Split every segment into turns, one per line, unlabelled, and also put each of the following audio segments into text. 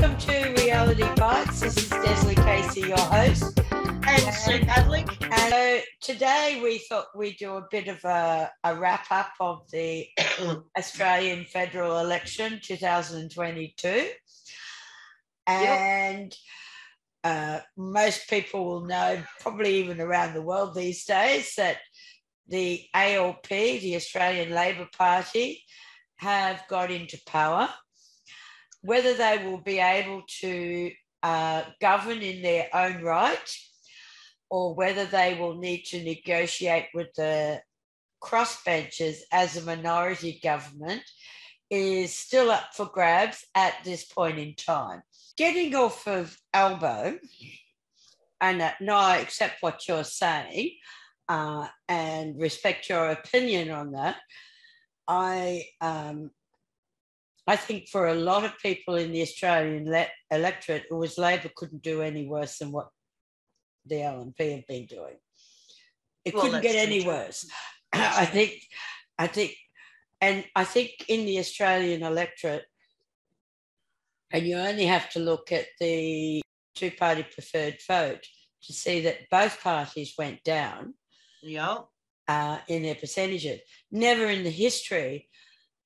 Welcome to Reality Bites. This is Desley Casey, your host.
And Sue Pavlik.
And so today we thought we'd do a bit of a, a wrap up of the Australian federal election 2022. And uh, most people will know, probably even around the world these days, that the ALP, the Australian Labor Party, have got into power. Whether they will be able to uh, govern in their own right or whether they will need to negotiate with the crossbenchers as a minority government is still up for grabs at this point in time. Getting off of Albo, and uh, no, I accept what you're saying uh, and respect your opinion on that. I um, I think for a lot of people in the Australian le- electorate, it was Labor couldn't do any worse than what the LNP had been doing. It
Well,
couldn't get any
true.
worse. I think, I think, and I think in the Australian electorate, and you only have to look at the two party preferred vote to see that both parties went down
Yeah.
uh, in their percentages. Never in the history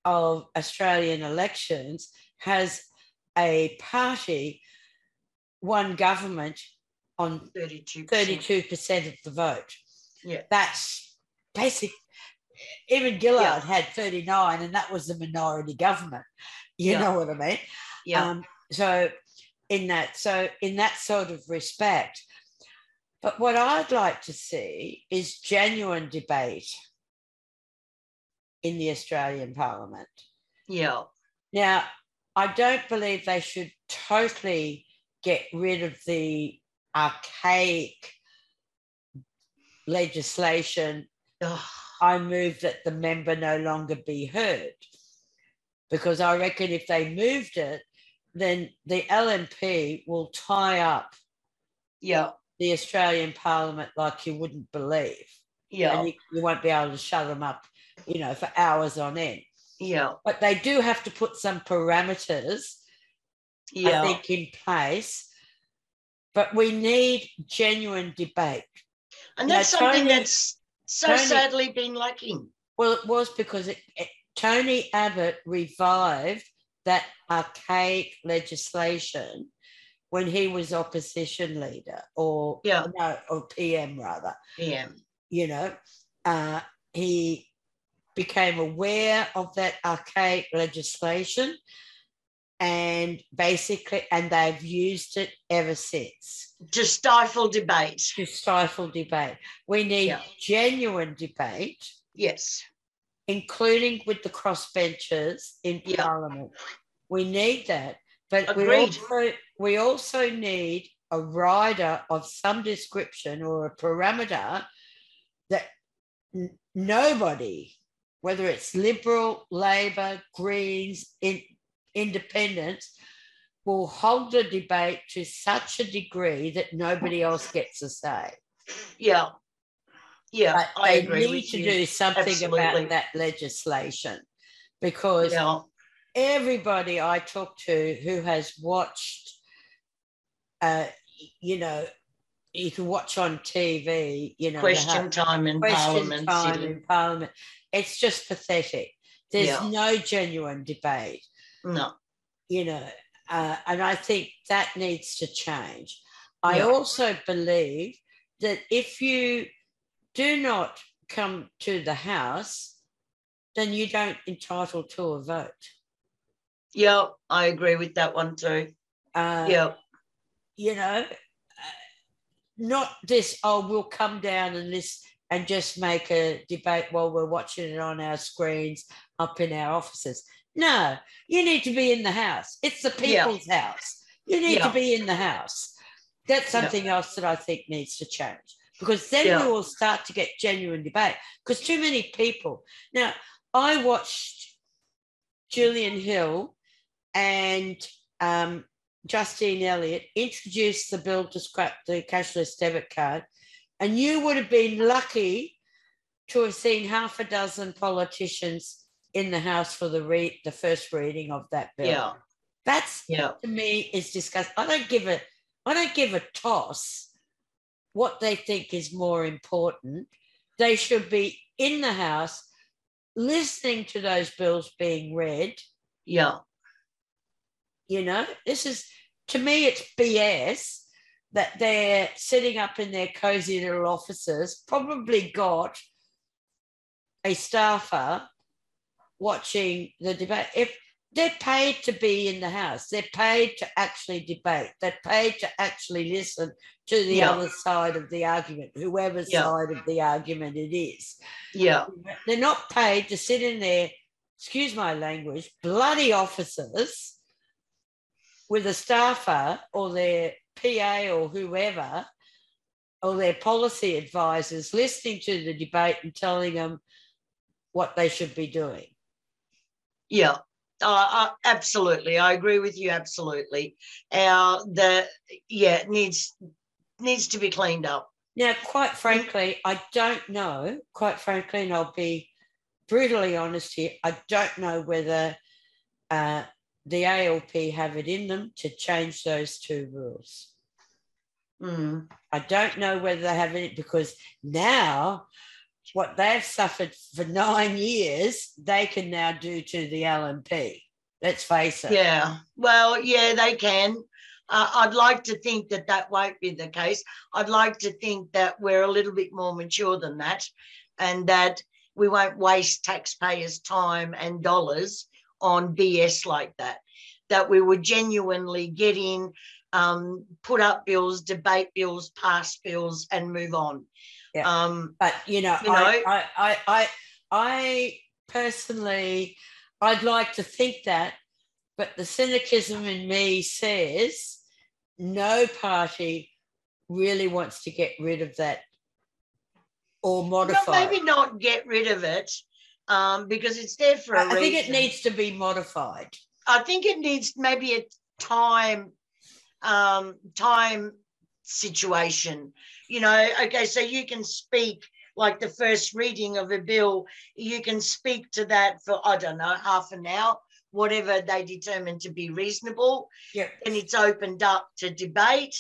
of Australian elections has a party won government on
32%.
32% of the vote.
Yeah.
That's basic. Even Gillard
Yeah.
had 39, and that was the minority government. You
Yeah.
know what I mean?
Yeah.
Um, so in that, so in that sort of respect, but what I'd like to see is genuine debate in the Australian Parliament.
yeah.
Now, I don't believe they should totally get rid of the archaic legislation.
Ugh.
I move that the member no longer be heard. Because I reckon if they moved it, then the LNP will tie up
Yeah.
the Australian Parliament like you wouldn't believe.
Yeah.
And you, you won't be able to shut them up, you know, for hours on end.
Yeah.
But they do have to put some parameters
Yeah.
I think, in place. But we need genuine debate.
and
Now,
that's something
Tony-
that's so
Tony-
sadly been lacking.
Well, it was because it, it- Tony Abbott revived that archaic legislation when he was opposition leader, or
Yeah.
no, or PM rather.
Yeah.
You know, uh, he became aware of that archaic legislation, and basically, and they've used it ever since.
To stifle debate.
to stifle debate. We need
Yeah.
genuine debate,
Yes.
including with the crossbenchers in
Yeah.
Parliament. We need that, but we also we also need a rider of some description or a parameter that n- nobody, whether it's Liberal, Labor, Greens, in, Independents, will hold the debate to such a degree that nobody else gets a say.
Yeah. Yeah.
But
I agree
need to
you.
do something
Absolutely.
about that legislation because
Yeah.
everybody I talk to who has watched, uh, you know, you can watch on TV, you know,
Question time in
question
Parliament.
time in Parliament. It's just pathetic. There's
Yeah.
no genuine debate,
No.
you know, uh, and I think that needs to change. I
Yeah.
also believe that if you do not come to the House, then you don't entitle to a vote.
Yeah. I agree with that one too.
Uh,
Yeah.
You know, uh, not this, oh, we'll come down and this and just make a debate while we're watching it on our screens up in our offices. No, you need to be in the House. It's the
Yeah.
people's house. You need
Yeah.
to be in the House. That's
Yeah.
something else that I think needs to change because then
Yeah.
we will start to get genuine debate. Because too many people. Now, I watched Julian Hill and um, Justine Elliott introduce the bill to scrap the cashless debit card, and you would have been lucky to have seen half a dozen politicians in the House for the the first reading of that bill.
Yeah.
That's
Yeah.
to me is disgusting. I don't give a I don't give a toss what they think is more important. They should be in the house listening to those bills being read.
Yeah.
You know, this is to me it's BS that they're sitting up in their cozy little offices, probably got a staffer watching the debate. If they're paid to be in the house, they're paid to actually debate, they're paid to actually listen to the
Yeah.
other side of the argument, whoever
Yeah.
side of the argument it is.
Yeah.
They're not paid to sit in their, excuse my language, bloody offices with a staffer or their PA or whoever or their policy advisors listening to the debate and telling them what they should be doing.
Yeah. Uh, absolutely. I agree with you. Absolutely. Our the yeah it needs needs to be cleaned up.
Now, quite frankly, I don't know, quite frankly, and I'll be brutally honest here, I don't know whether uh, the ALP have it in them to change those two rules.
Mm.
I don't know whether they have it because now what they've suffered for nine years, they can now do to the LNP. Let's face it.
Yeah. Well, yeah, they can. Uh, I'd like to think that that won't be the case. I'd like to think that we're a little bit more mature than that and that we won't waste taxpayers' time and dollars on BS like that. That we would genuinely get in, um, put up bills, debate bills, pass bills, and move on.
Yeah.
Um,
But you know,
You
I,
know?
I, I, I, I personally, I'd like to think that, but the cynicism in me says no party really wants to get rid of that or
no,
modify. it.
maybe not get rid of it um, because it's there for a
I I think it needs to be modified.
I think it needs maybe a time um time situation. You know, okay, so you can speak like the first reading of a bill, you can speak to that for I don't know, half an hour, whatever they determine to be reasonable,
Yeah.
and it's opened up to debate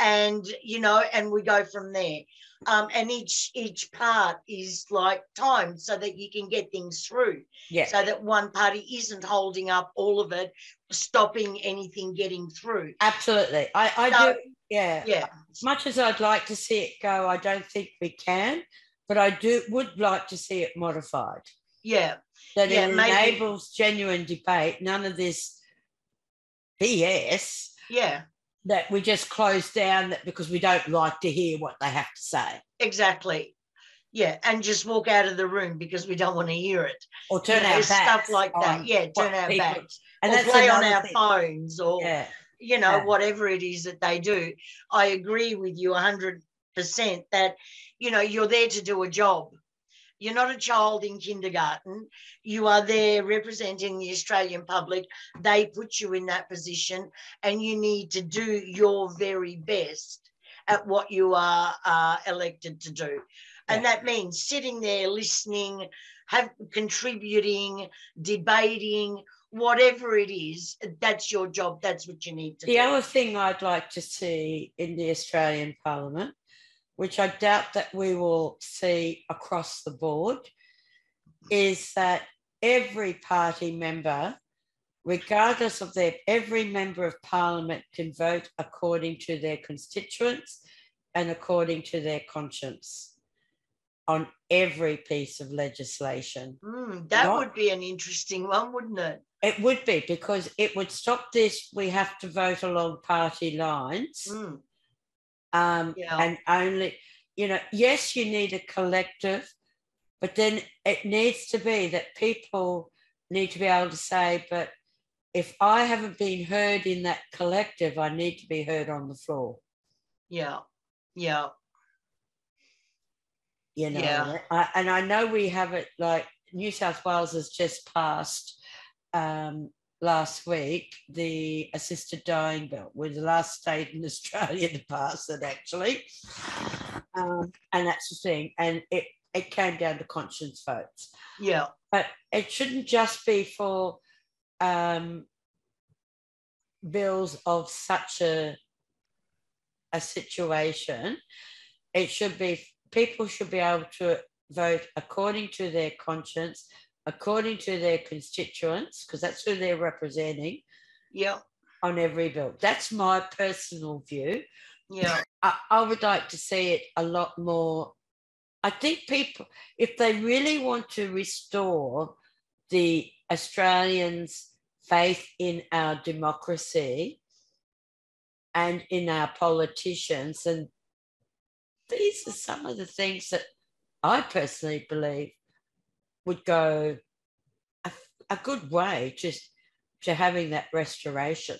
and you know and we go from there um, and each each part is like timed so that you can get things through
Yeah.
so that one party isn't holding up all of it, stopping anything getting through.
Absolutely. I, I
So-
do. Yeah.
Yeah,
As much as I'd like to see it go, I don't think we can, but I do would like to see it modified.
yeah,
That
Yeah,
it
maybe-
enables genuine debate, none of this BS
yeah,
that we just close down that because we don't like to hear what they have to say.
exactly. Yeah, and just walk out of the room because we don't want to hear it.
Or turn
You know,
our
stuff like that. Yeah, turn our
people-
backs.
And
or play on our
thing.
phones or
Yeah.
you know,
Yeah.
whatever it is that they do. I agree with you 100% that, you know, you're there to do a job. You're not a child in kindergarten. You are there representing the Australian public. They put you in that position, and you need to do your very best at what you are uh, elected to do. And that means sitting there listening, have contributing, debating, whatever it is, that's your job. That's what you need to
The
do.
The other thing I'd like to see in the Australian Parliament, which I doubt that we will see across the board, is that every party member, regardless of their, every member of Parliament can vote according to their constituents and according to their conscience on every piece of legislation.
Mm, that
Not-
would be an interesting one, wouldn't it?
It would be because it would stop this. We have to vote along party lines.
Mm,
um,
Yeah.
and only you know yes you need a collective but then it needs to be that people need to be able to say but if i haven't been heard in that collective i need to be heard on the floor
yeah, yeah,
you know
Yeah.
I, and i know we have it like new south wales has just passed um, last week the assisted dying bill we're the last state in australia to pass it actually. Um, and that's the thing. And it it came down to conscience votes.
Yeah,
but it shouldn't just be for um, bills of such a a situation, it should be people should be able to vote according to their conscience, according to their constituents, because that's who they're representing.
Yeah.
On every bill. That's my personal view.
Yeah.
I, I would like to see it a lot more. I think people, if they really want to restore the Australians' faith in our democracy and in our politicians, and these are some of the things that I personally believe would go a, a good way just to having that restoration.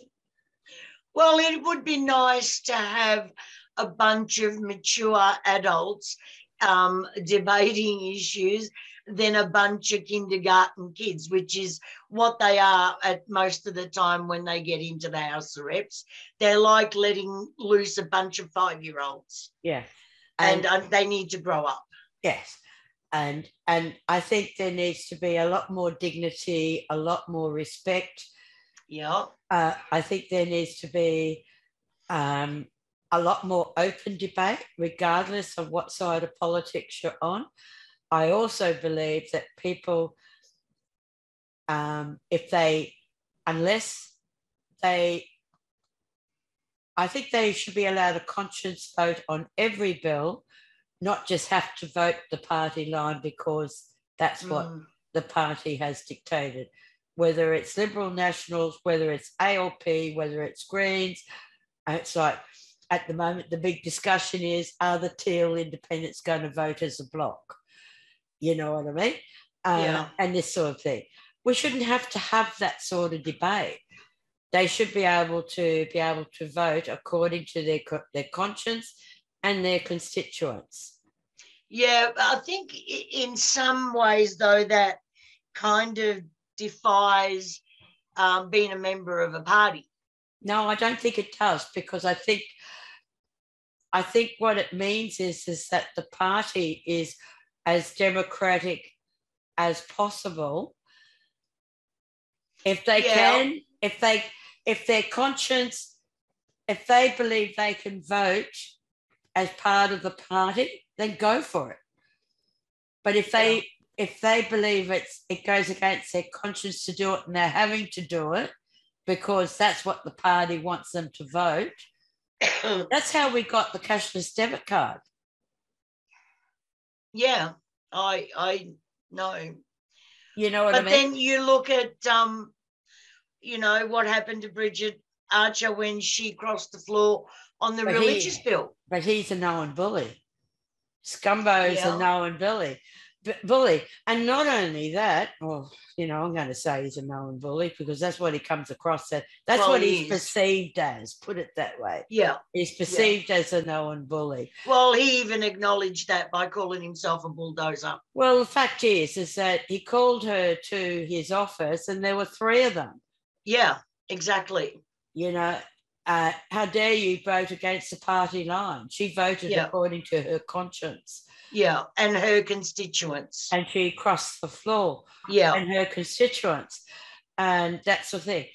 Well, it would be nice to have a bunch of mature adults um, debating issues than a bunch of kindergarten kids, which is what they are at most of the time when they get into the House of Reps. They're like letting loose a bunch of five year olds.
Yeah.
And, and uh, they need to grow up.
Yes. And and I think there needs to be a lot more dignity, a lot more respect.
Yeah.
Uh, I think there needs to be um, a lot more open debate, regardless of what side of politics you're on. I also believe that people, um, if they, unless they, I think they should be allowed a conscience vote on every bill, not just have to vote the party line because that's what mm. the party has dictated. Whether it's Liberal Nationals, whether it's ALP, whether it's Greens, it's like at the moment the big discussion is are the teal independents going to vote as a block? You know what I mean? Uh, yeah. And this sort of thing. We shouldn't have to have that sort of debate. They should be able to be able to vote according to their their conscience and their constituents.
Yeah, I think in some ways though that kind of defies um, being a member of a party.
No, I don't think it does because I think I think what it means is is that the party is as democratic as possible. If they yeah. can, if they, if their conscience, if they believe they can vote as part of the party, then go for it. But if they, yeah. if they believe it's, it goes against their conscience to do it, and they're having to do it because that's what the party wants them to vote. that's how we got the cashless debit card.
Yeah, I I know.
You know what
but
I mean?
then you look at um, you know, what happened to Bridget Archer when she crossed the floor on the but religious
he,
bill.
But he's a known bully. Scumbo's yeah. a known bully bully. And not only that, well, you know, I'm going to say he's a known bully because that's what he comes across as. That's well, what he's perceived as, put it that way.
Yeah.
He's perceived yeah. as a known bully.
Well, he even acknowledged that by calling himself a bulldozer.
Well, the fact is, is that he called her to his office and there were three of them.
Yeah, exactly.
You know, uh, how dare you vote against the party line? She voted yeah. according to her conscience.
Yeah, and her constituents.
And she crossed the floor.
Yeah.
And her constituents. And that's the thing.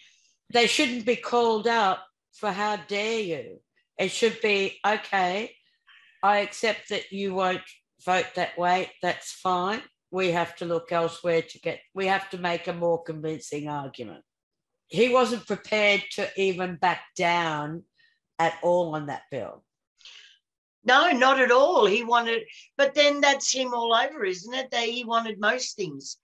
They shouldn't be called out for how dare you. It should be okay, I accept that you won't vote that way. That's fine. We have to look elsewhere to get, we have to make a more convincing argument. He wasn't prepared to even back down at all on that bill.
No, not at all. He wanted, but then that's him all over, isn't it? That he wanted most things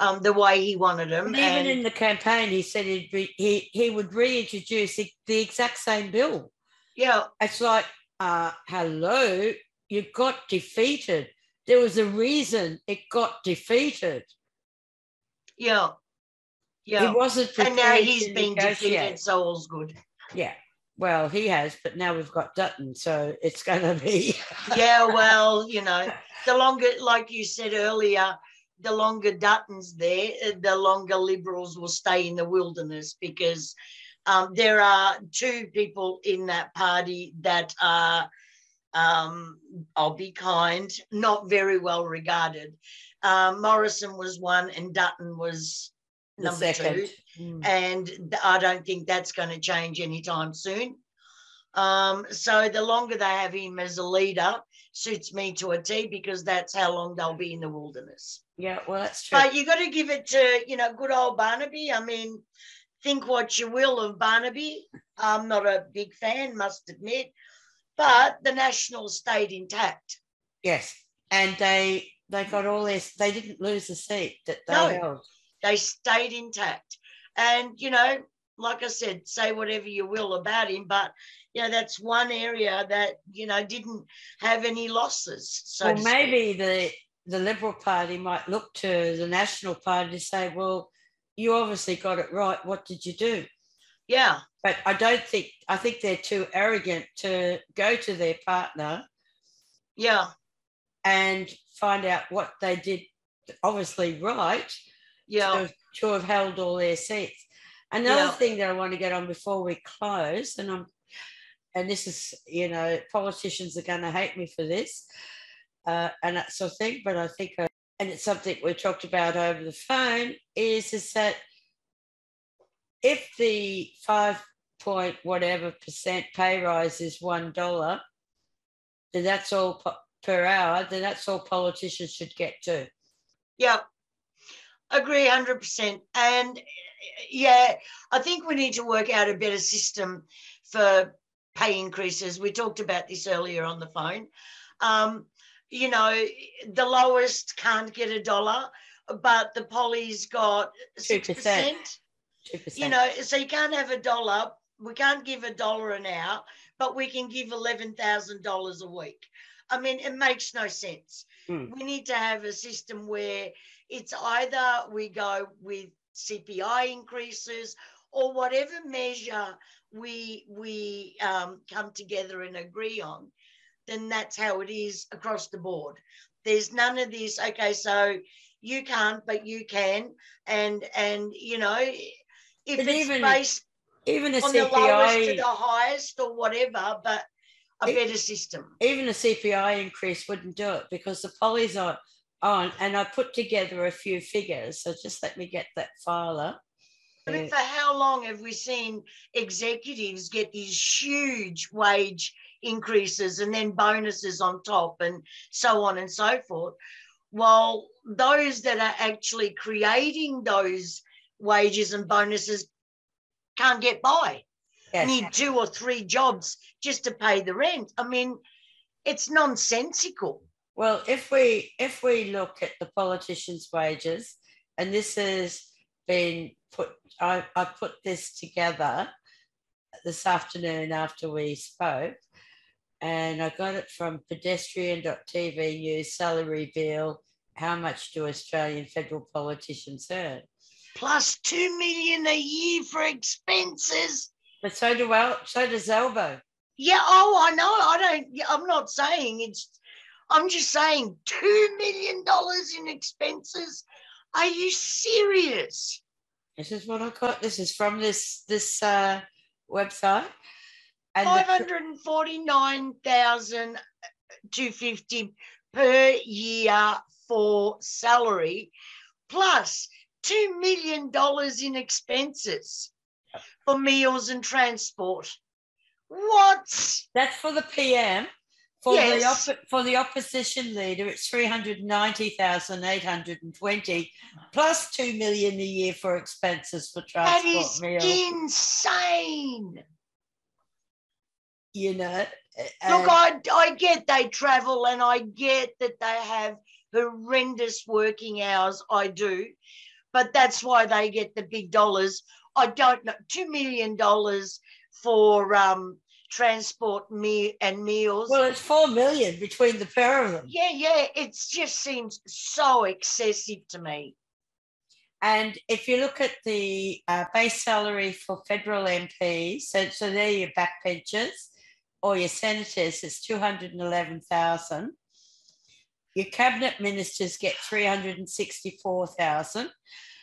um, the way he wanted them.
And even and, in the campaign, he said he'd be, he he would reintroduce the, the exact same bill.
Yeah,
it's like, uh, hello, you got defeated. There was a reason it got defeated.
Yeah, yeah.
He wasn't,
and now he's been defeated, so all's good.
Yeah. Well, he has, but now we've got Dutton, so it's going to be.
yeah, well, you know, the longer, like you said earlier, the longer Dutton's there, the longer Liberals will stay in the wilderness because um, there are two people in that party that are, um, I'll be kind, not very well regarded. Uh, Morrison was one, and Dutton was number
second.
two.
Mm.
and I don't think that's going to change anytime soon. Um, so the longer they have him as a leader suits me to a T because that's how long they'll be in the wilderness.
Yeah, well, that's true.
But you got to give it to you know good old Barnaby. I mean, think what you will of Barnaby. I'm not a big fan, must admit, but the National stayed intact.
yes, and they they got all this. They didn't lose the seat that they
No.
held.
They stayed intact, and you know, like I said, say whatever you will about him, but you know that's one area that you know didn't have any losses. So
well, maybe the the Liberal Party might look to the National Party to say, "Well, you obviously got it right. What did you do?"
yeah,
But I don't think I think they're too arrogant to go to their partner
yeah,
and find out what they did obviously right
yeah,
to, have, to have held all their seats. Another
Yeah.
thing that I want to get on before we close, and I'm and this is, you know, politicians are going to hate me for this uh, and that sort of thing, but I think, uh, and it's something we talked about over the phone, is is that if the five point whatever percent pay rise is one dollar, then that's all po- per hour. Then that's all politicians should get to.
yeah. Agree, hundred percent. And yeah, I think we need to work out a better system for pay increases. We talked about this earlier on the phone. Um, you know, the lowest can't get a dollar, but the poly's got six
2%.
percent.
Two percent.
you know, so you can't have a dollar. We can't give a dollar an hour, but we can give eleven thousand dollars a week. I mean, it makes no sense.
Hmm.
We need to have a system where it's either we go with CPI increases or whatever measure we we um, come together and agree on. Then that's how it is across the board. There's none of this. Okay, so you can't, but you can, and and you know if
But
it's
even
based
even a
on the lowest to the highest or whatever, but a
It-
better system.
even a CPI increase wouldn't do it because the polly's are on, and I put together a few figures. So just let me get that file up.
I mean, for how long have we seen executives get these huge wage increases and then bonuses on top and so on and so forth? While those that are actually creating those wages and bonuses can't get by,
Yes.
need two or three jobs just to pay the rent. I mean, it's nonsensical.
Well, if we if we look at the politicians' wages, and this has been put, I, I put this together this afternoon after we spoke, and I got it from pedestrian.tv news salary bill. How much do Australian federal politicians earn?
Plus two million a year for expenses.
But so do El, so does Albo.
Yeah, oh, I know. I don't. I'm not saying it's. I'm just saying two million dollars in expenses. Are you serious?
This is what I got. This is from this this uh, website. And the
Five
tr-
hundred and forty-nine thousand two fifty per year for salary, plus two million dollars in expenses for meals and transport. What?
That's for the PM. For the
Yes.
oppo- for the opposition leader, it's three hundred ninety thousand eight hundred and twenty, plus two million a year for expenses for
That
transport
is
meals.
insane.
you know,
Look, I, I get they travel and I get that they have horrendous working hours. I do. But that's why they get the big dollars. I don't know. $2 million for um, transport me- and meals.
well, it's four million between the pair of them.
yeah, yeah. It just seems so excessive to me.
And if you look at the uh, base salary for federal MPs, so, so they're your backbenchers or your senators, it's 211,000. Your cabinet ministers get 364,000.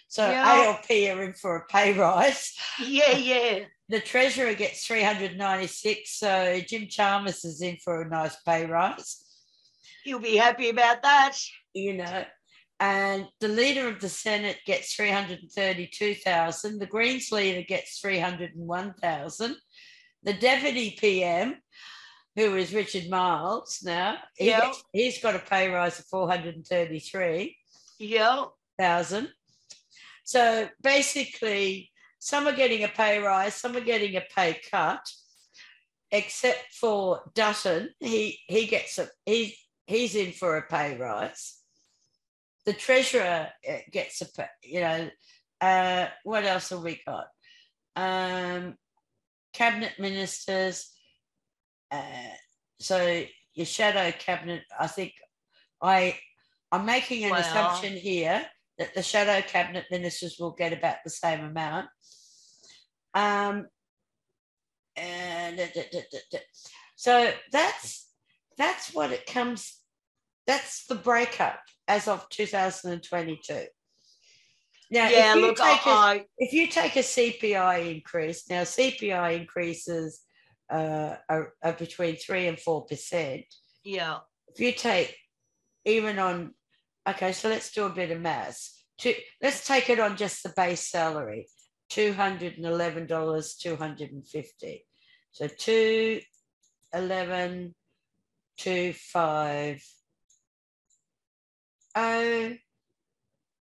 So
Yeah.
ALP are in for a pay rise.
Yeah, yeah.
The treasurer gets 396. So Jim Chalmers is in for a nice pay rise.
You'll be happy about that.
You know, and the leader of the Senate gets 332,000. The Greens leader gets 301,000. The deputy PM, who is Richard Marles now, he
Yeah.
gets, he's got a pay rise of 433
Yeah.
thousand. So basically, some are getting a pay rise, some are getting a pay cut, except for Dutton. He he gets a he he's in for a pay rise. The treasurer uh, gets a you know. Uh, what else have we got? Um, cabinet ministers. Uh, so your shadow cabinet. I think I I'm making an
Wow.
assumption here that the shadow cabinet ministers will get about the same amount. Um, and da- da- da- so that's that's what it comes. That's the breakup as of 2022. Now,
yeah,
if you
look,
take a-
I,
if you take a CPI increase, now CPI increases uh, are, are between three and four percent.
yeah,
If you take even on, okay, so let's do a bit of maths. Two, let's take it on just the base salary, two hundred and eleven dollars, two hundred and fifty. So two eleven, two five. Oh,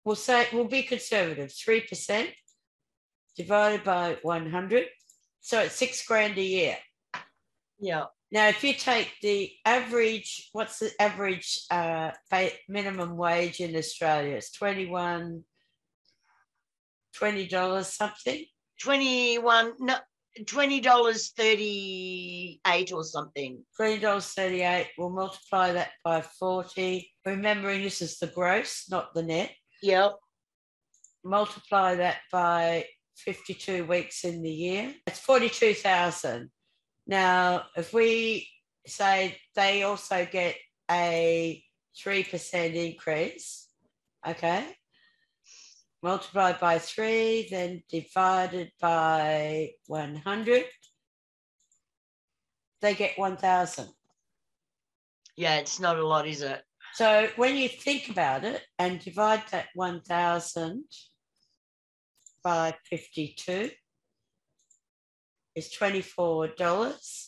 we'll say we'll be conservative, three percent divided by one hundred. So it's six grand a year.
yeah,
Now, if you take the average, what's the average uh, pay, minimum wage in Australia? It's 21 $20 something.
21, no, $20.38 or something.
$20.38. We'll multiply that by 40. Remembering this is the gross, not the net.
Yep,
Multiply that by 52 weeks in the year. It's 42,000. Now, if we say they also get a 3% increase, okay, multiplied by three, then divided by 100, they get 1,000.
yeah, it's not a lot, is it?
So when you think about it and divide that 1,000 by 52 is $24.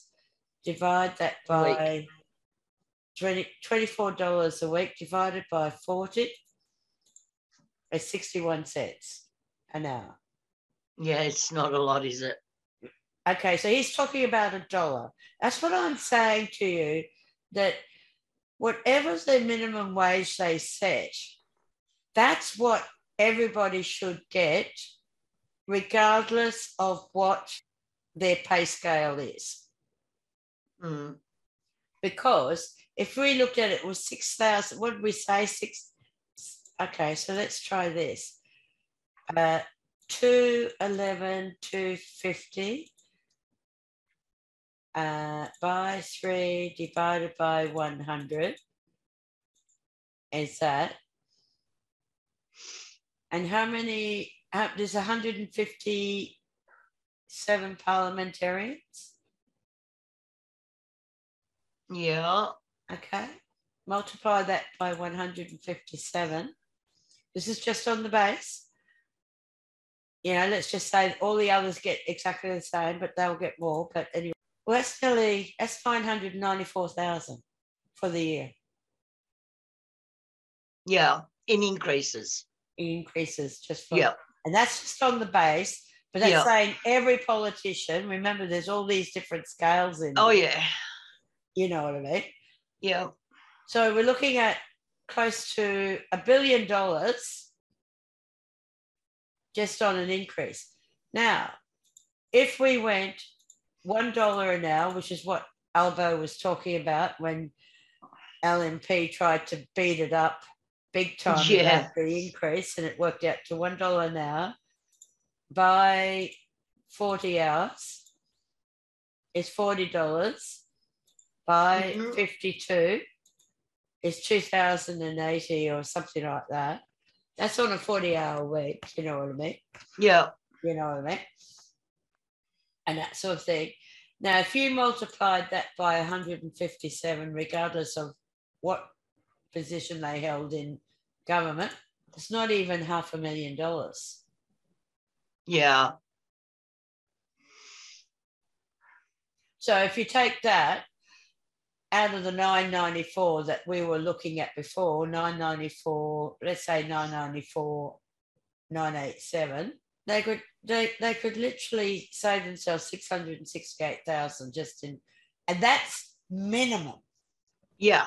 Divide that by 20, $24 a week divided by 40 is 61 cents an hour.
Yeah, it's not a lot, is it?
Okay, so he's talking about a dollar. That's what I'm saying to you that whatever's the minimum wage they set, that's what everybody should get, regardless of what their pay scale is.
Mm.
Because if we looked at it, it was 6,000, what did we say? Six. Okay, so let's try this. Uh, 211, 250 uh, by 3 divided by 100 is that. And how many, how, does 150 seven parliamentarians?
Yeah.
Okay. Multiply that by 157. This is just on the base. You know, let's just say all the others get exactly the same, but they'll get more. But anyway, well, that's nearly, that's 994,000 for the year.
Yeah, in increases.
Increases just for,
yeah.
And that's just on the base. But that's
Yeah.
saying every politician, remember there's all these different scales in
oh, yeah,
you know what I mean?
yeah,
So we're looking at close to a billion dollars just on an increase. Now, if we went one dollar an hour, which is what Albo was talking about when LNP tried to beat it up big time
Yeah.
about the increase, and it worked out to one dollar an hour by 40 hours is $40 by
Mhm.
52 is 2080 or something like that. That's on a 40 hour week, you know what I mean?
yeah,
You know what I mean? And that sort of thing. Now, if you multiplied that by 157, regardless of what position they held in government, it's not even half a million dollars.
Yeah.
So if you take that out of the 994 that we were looking at before, 994, let's say 994, 987, they could they, they could literally save themselves 668,000 just in and that's minimum.
Yeah.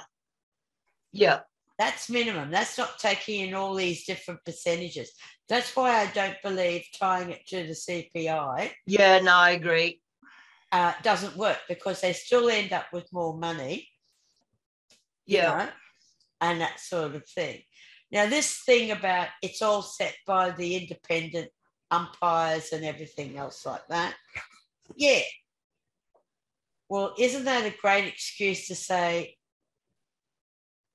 Yeah.
That's minimum. That's not taking in all these different percentages. That's why I don't believe tying it to the CPI.
Yeah, no, I agree.
Uh, doesn't work because they still end up with more money.
Yeah.
Know, and that sort of thing. Now, this thing about it's all set by the independent umpires and everything else like that. Yeah. Well, isn't that a great excuse to say,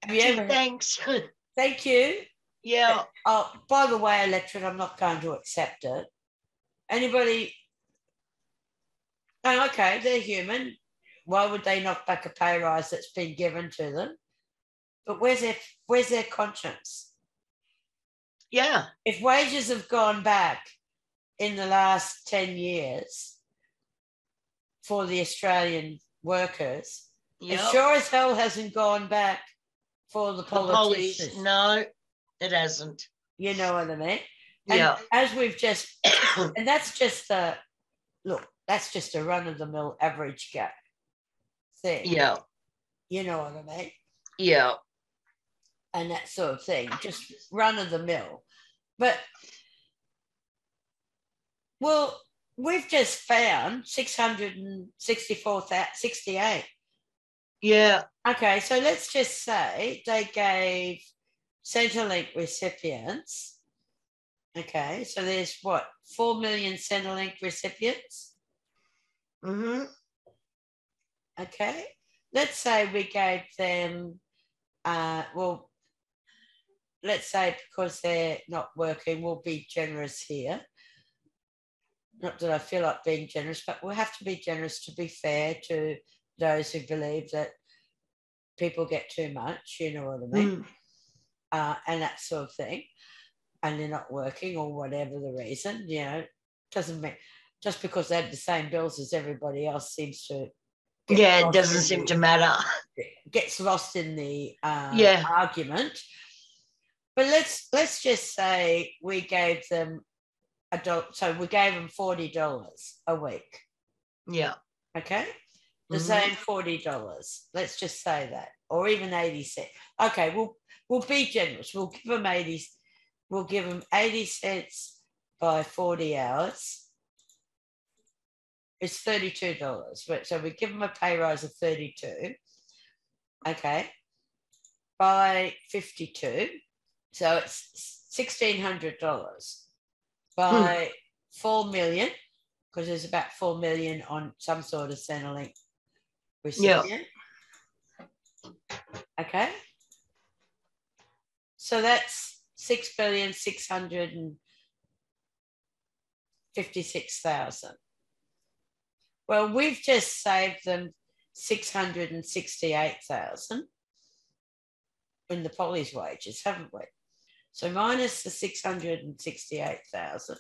ever thanks?
Thank you.
Yeah.
Uh, oh, by the way, electorate, I'm not going to accept it. Anybody? Oh, okay, they're human. Why would they knock back a pay rise that's been given to them? But where's their where's their conscience?
Yeah.
If wages have gone back in the last 10 years for the Australian workers, yep. it sure as hell hasn't gone back for the politicians.
The no, it hasn't.
You know what I mean? And
yeah.
As we've just, and that's just a look. That's just a run of the mill average gap thing.
Yeah.
You know what I mean?
Yeah.
And that sort of thing, just run of the mill. But well, we've just found 664,68.
Yeah.
Okay, so let's just say they gave Centrelink recipients. Okay, so there's what, 4 million Centrelink recipients?
Mm-hmm.
Okay, let's say we gave them, uh, well, let's say because they're not working, we'll be generous here. Not that I feel like being generous, but we'll have to be generous to be fair to those who believe that people get too much, you know what I mean? Mm. Uh, and that sort of thing. And they're not working or whatever the reason, you know, doesn't mean just because they have the same bills as everybody else seems to.
Yeah, it doesn't seem
the,
to matter.
Gets lost in the uh,
yeah.
argument. But let's let's just say we gave them a dollar, so we gave them forty dollars a week.
Yeah.
Okay the mm-hmm. same forty dollars. Let's just say that, or even eighty cents. Okay, we'll we'll be generous. We'll give them eighty. We'll give them eighty cents by forty hours. It's thirty-two dollars. So we give them a pay rise of thirty-two. Okay, by fifty-two, so it's sixteen hundred dollars. By hmm. four million, because there's about four million on some sort of Centrelink recipient. Yeah. Okay. So that's six billion six hundred and fifty-six thousand. Well, we've just saved them six hundred and sixty-eight thousand in the poly's wages, haven't we? So minus the six hundred and sixty-eight thousand,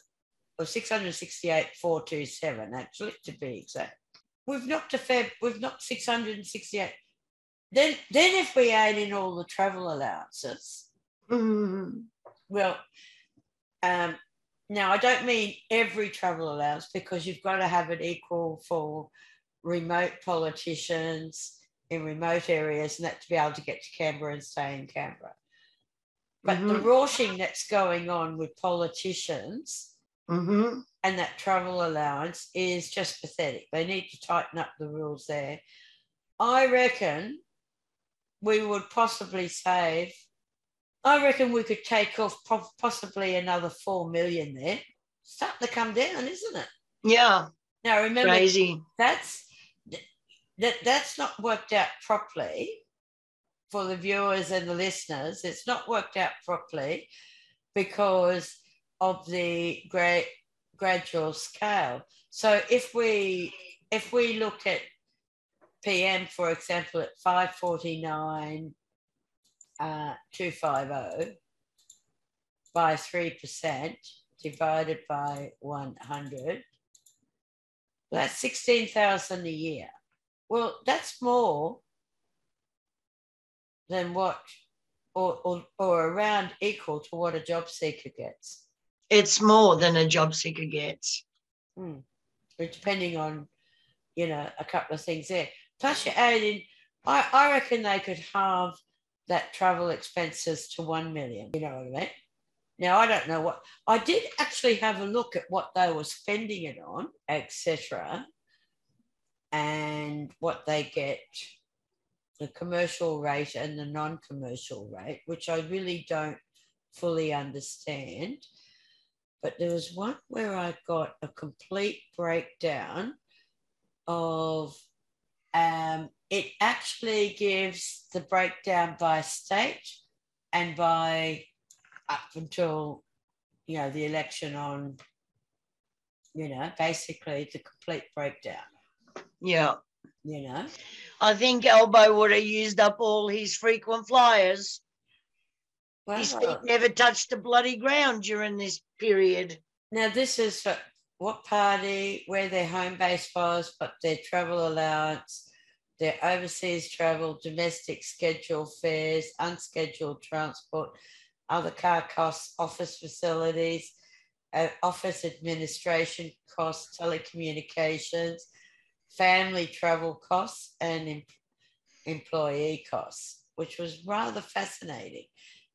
or six hundred sixty-eight four two seven, actually, to be exact we've knocked a fair, we've knocked 668. Then, then if we add in all the travel allowances,
mm-hmm.
well, um, now I don't mean every travel allowance because you've got to have it equal for remote politicians in remote areas and that to be able to get to Canberra and stay in Canberra. But mm-hmm. the rorting that's going on with politicians
mm-hmm
and that travel allowance is just pathetic. They need to tighten up the rules there. I reckon we would possibly save, I reckon we could take off possibly another 4 million there. Starting to come down, isn't it?
Yeah.
Now remember,
Crazy.
that's that that's not worked out properly for the viewers and the listeners. It's not worked out properly because of the great gradual scale. So if we if we look at PM, for example, at 549 uh, 250, by 3% divided by 100, that's 16,000 a year. Well, that's more than what, or, or, or around equal to what a job seeker gets.
It's more than a job seeker gets.
Hmm. Depending on, you know, a couple of things there. Plus, you add in, I, I reckon they could halve that travel expenses to 1 million. You know what I mean? Now, I don't know what, I did actually have a look at what they were spending it on, etc., and what they get, the commercial rate and the non commercial rate, which I really don't fully understand. But there was one where I got a complete breakdown of um, it actually gives the breakdown by state and by up until you know the election on you know basically the complete breakdown
Yeah.
you know
I think Albo would have used up all his frequent flyers. His feet never touched the bloody ground during this period.
now this is for what party where their home base was but their travel allowance their overseas travel domestic scheduled fares unscheduled transport other car costs office facilities uh, office administration costs telecommunications family travel costs and em- employee costs, which was rather fascinating.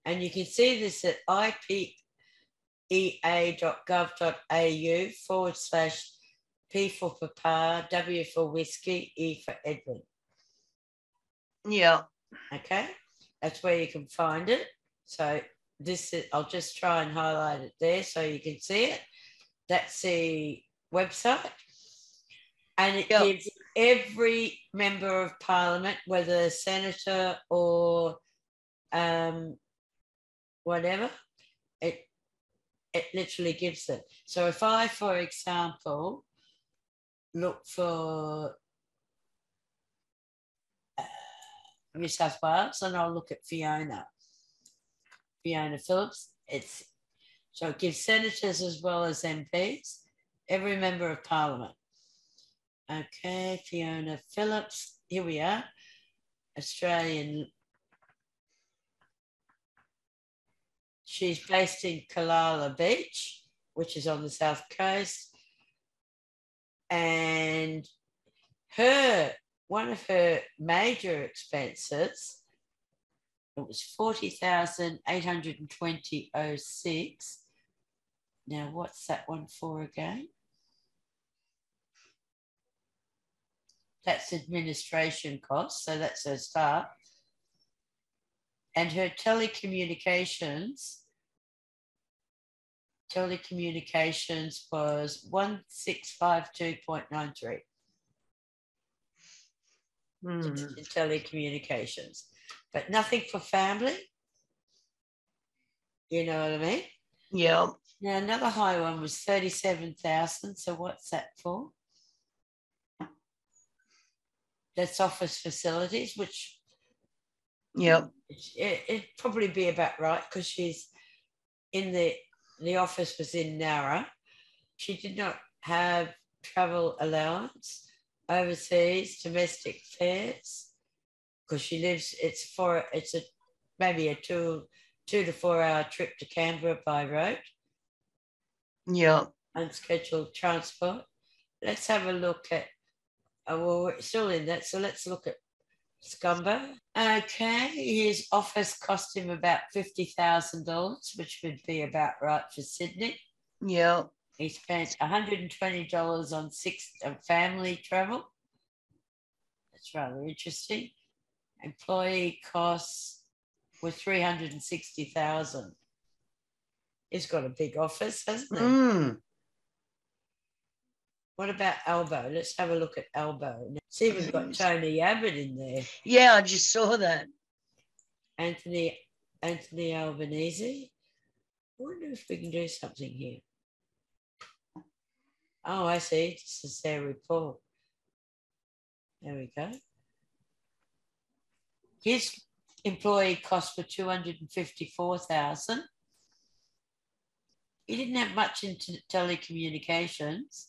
And you can see this at ipea.gov.au forward slash P for Papa, W for Whiskey, E for Edwin.
Yeah.
Okay, that's where you can find it. So this is, I'll just try and highlight it there so you can see it. That's the website. And it
Yep.
gives every member of parliament, whether a senator or um, whatever, it it literally gives it. So if I, for example, look for uh, New South Wales, and I'll look at Fiona, Fiona Phillips. It's so it gives senators as well as MPs, every member of parliament. Okay, Fiona Phillips. Here we are, Australian. She's based in Kalala Beach, which is on the south coast. And her one of her major expenses it was 40,820.06. Now, what's that one for again? That's administration costs, so that's her staff. And her telecommunications, telecommunications was 1652.93
Hmm.
telecommunications, but nothing for family. You know what I mean?
Yeah.
Now, another high one was 37,000. So, what's that for? That's office facilities, which
Yeah.
it, it'd probably be about right because she's in the the office was in Nowra. She did not have travel allowance, overseas, domestic fares, because she lives. It's for it's a maybe a two two to four hour trip to Canberra by road,
Yeah.
unscheduled transport. Let's have a look at. Oh, well, we're still in that, so let's look at Scumber. Okay, his office cost him about fifty thousand dollars, which would be about right for Sydney.
Yeah.
He spent one hundred and twenty dollars on six family travel. That's rather interesting. Employee costs were three hundred and sixty thousand. He's got a big office, hasn't he?
Mm.
What about Albo? Let's have a look at Albo. See, we've got mm. Tony Abbott in there.
Yeah, I just saw that.
Anthony Anthony Albanese. I wonder if we can do something here. Oh, I see. This is their report. There we go. His employee cost were two hundred and fifty-four thousand. he didn't have much into telecommunications,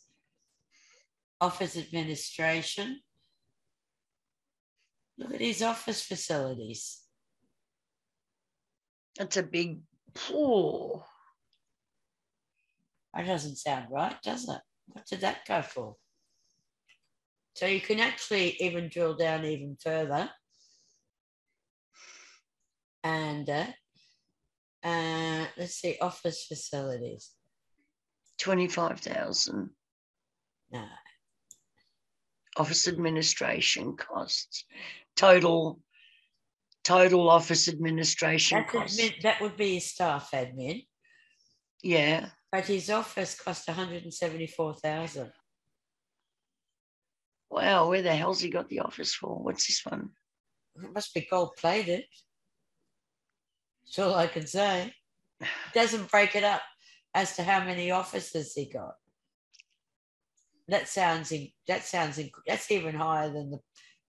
office administration. Look at his office facilities.
That's a big pool.
That doesn't sound right, does it? What did that go for? So you can actually even drill down even further. And uh, uh, let's see, office facilities.
25,000.
No,
Office administration costs. Total total office administration
that's
costs.
admin, that would be his staff admin,
Yeah.
but his office cost 174,000.
Wow, where the hell's he got the office for? What's this one?
It must be gold plated. That's all I can say. Doesn't break it up as to how many offices he got. That sounds in, that sounds in, that's even higher than the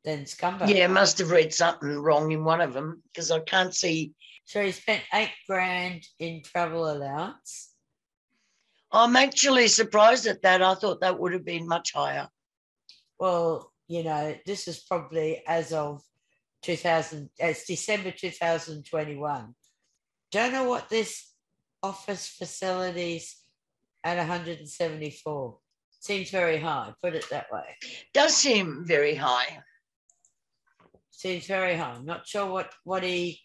than Scumber.
Yeah, must have read something wrong in one of them because I can't see.
So he spent eight grand in travel allowance.
I'm actually surprised at that. I thought that would have been much higher.
Well, you know, this is probably as of 2000, it's December 2021. Don't know what this office facilities at 174 seems very high, put it that way.
Does seem very high.
Seems very high. I'm not sure what, what he,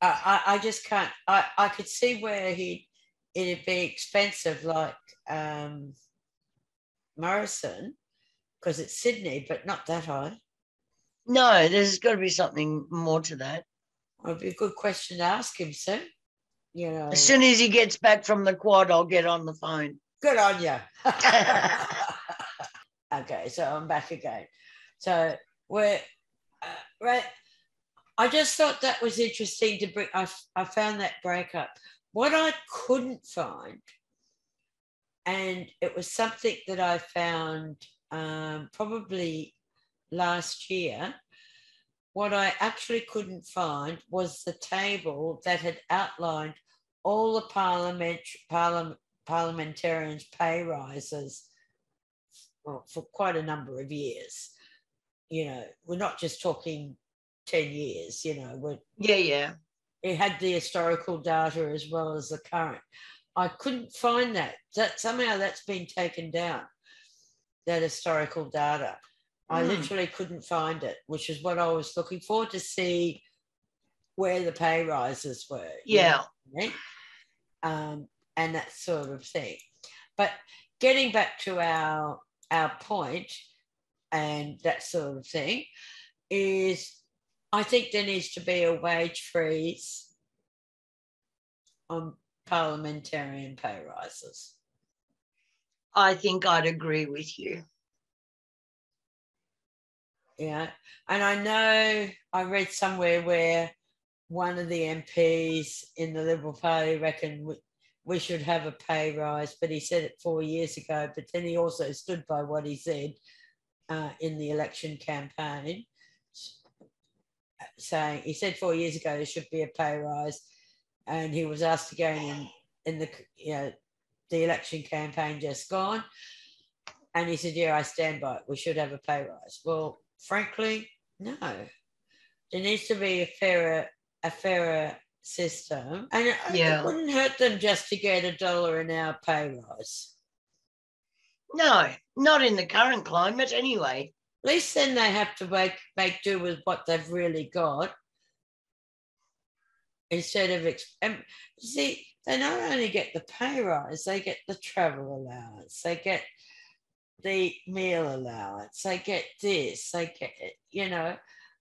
I, I, I just can't, I, I could see where he, it'd be expensive like um, Morrison because it's Sydney, but not that high.
No, there's got to be something more to that.
It'd be a good question to ask him, sir. You know,
As soon as he gets back from the quad, I'll get on the phone.
Good on you. okay, so I'm back again. So we're uh, right. I just thought that was interesting to bring. I, I found that breakup. What I couldn't find, and it was something that I found um, probably last year. What I actually couldn't find was the table that had outlined all the parliament, parliament parliamentarians' pay rises well, for quite a number of years. You know, we're not just talking 10 years, you know, we're,
Yeah, yeah.
it had the historical data as well as the current. I couldn't find that. That somehow that's been taken down, that historical data. I
Hmm.
literally couldn't find it, which is what I was looking for to see where the pay rises were. you
Yeah.
know I mean? Um, and that sort of thing. But getting back to our our point and that sort of thing is I think there needs to be a wage freeze on parliamentarian pay rises.
I think I'd agree with you.
Yeah. And I know I read somewhere where one of the MPs in the Liberal Party reckoned we, should have a pay rise, but he said it four years ago. But then he also stood by what he said uh, in the election campaign, saying he said four years ago there should be a pay rise, and he was asked again in in the you know the election campaign just gone, and he said, "Yeah, I stand by it. We should have a pay rise." Well, frankly, no. There needs to be a fairer a fairer system, and it,
Yeah.
it wouldn't hurt them just to get a dollar an hour pay rise.
No, not in the current climate anyway.
At least then they have to make make do with what they've really got instead of and see they not only get the pay rise they get the travel allowance they get the meal allowance they get this they get you know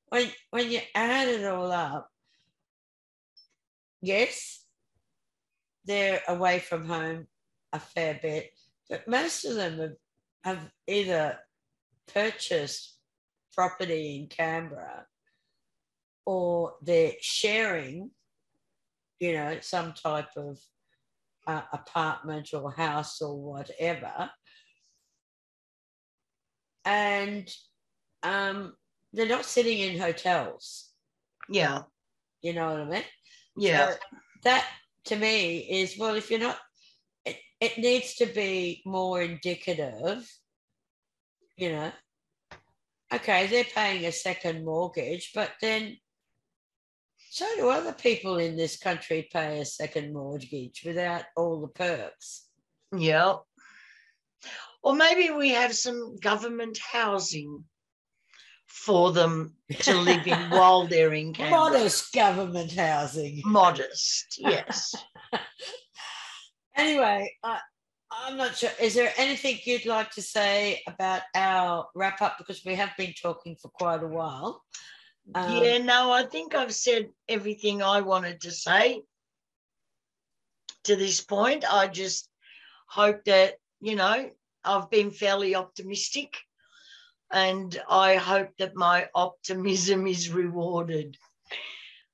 when when you add it all up yes they're away from home a fair bit but most of them have, have either purchased property in Canberra or they're sharing, you know, some type of uh, apartment or house or whatever. And um, they're not sitting in hotels,
Yeah,
you know what I mean?
Yeah.
So that to me is well, if you're not, it, it needs to be more indicative, you know. Okay, they're paying a second mortgage, but then so do other people in this country pay a second mortgage without all the perks.
Yeah. Or maybe we have some government housing for them to live in while they're in Canberra.
Modest government housing.
Modest, yes.
anyway, I, I'm not sure. Is there anything you'd like to say about our wrap up? Because we have been talking for quite a while.
Um, yeah, no, I think I've said everything I wanted to say to this point. I just hope that, you know, I've been fairly optimistic and I hope that my optimism is rewarded.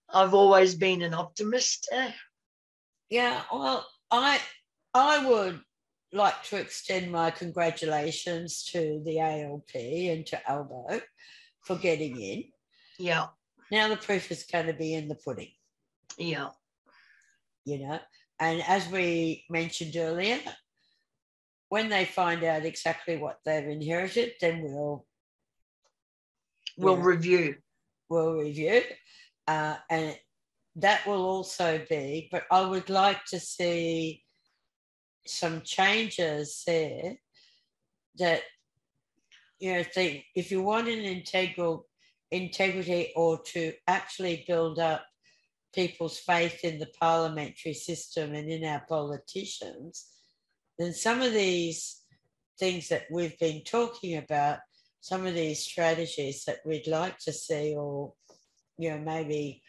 I've always been an optimist.
Yeah, well, I I would like to extend my congratulations to the ALP and to Albo for getting in.
Yeah.
Now the proof is going to be in the pudding.
Yeah.
You know, and as we mentioned earlier, when they find out exactly what they've inherited, then we'll
we'll review.
We'll review, uh, and that will also be. But I would like to see some changes there. That you know, if they, if you want an integral integrity or to actually build up people's faith in the parliamentary system and in our politicians, then some of these things that we've been talking about, some of these strategies that we'd like to see or, you know, maybe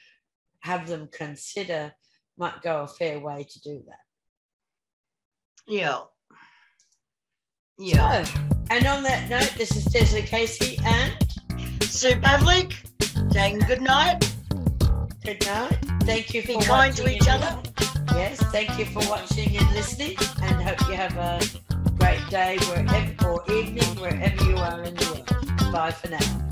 have them consider might go a fair way to do that.
Yeah. Yeah.
So, and on that note, this is Desiree Casey and
Sue Pavlik saying good night.
Good night. Thank you for
Be kind to each other.
Yes, thank you for watching and listening, and hope you have a great day wherever or evening wherever you are in the world. Bye for now.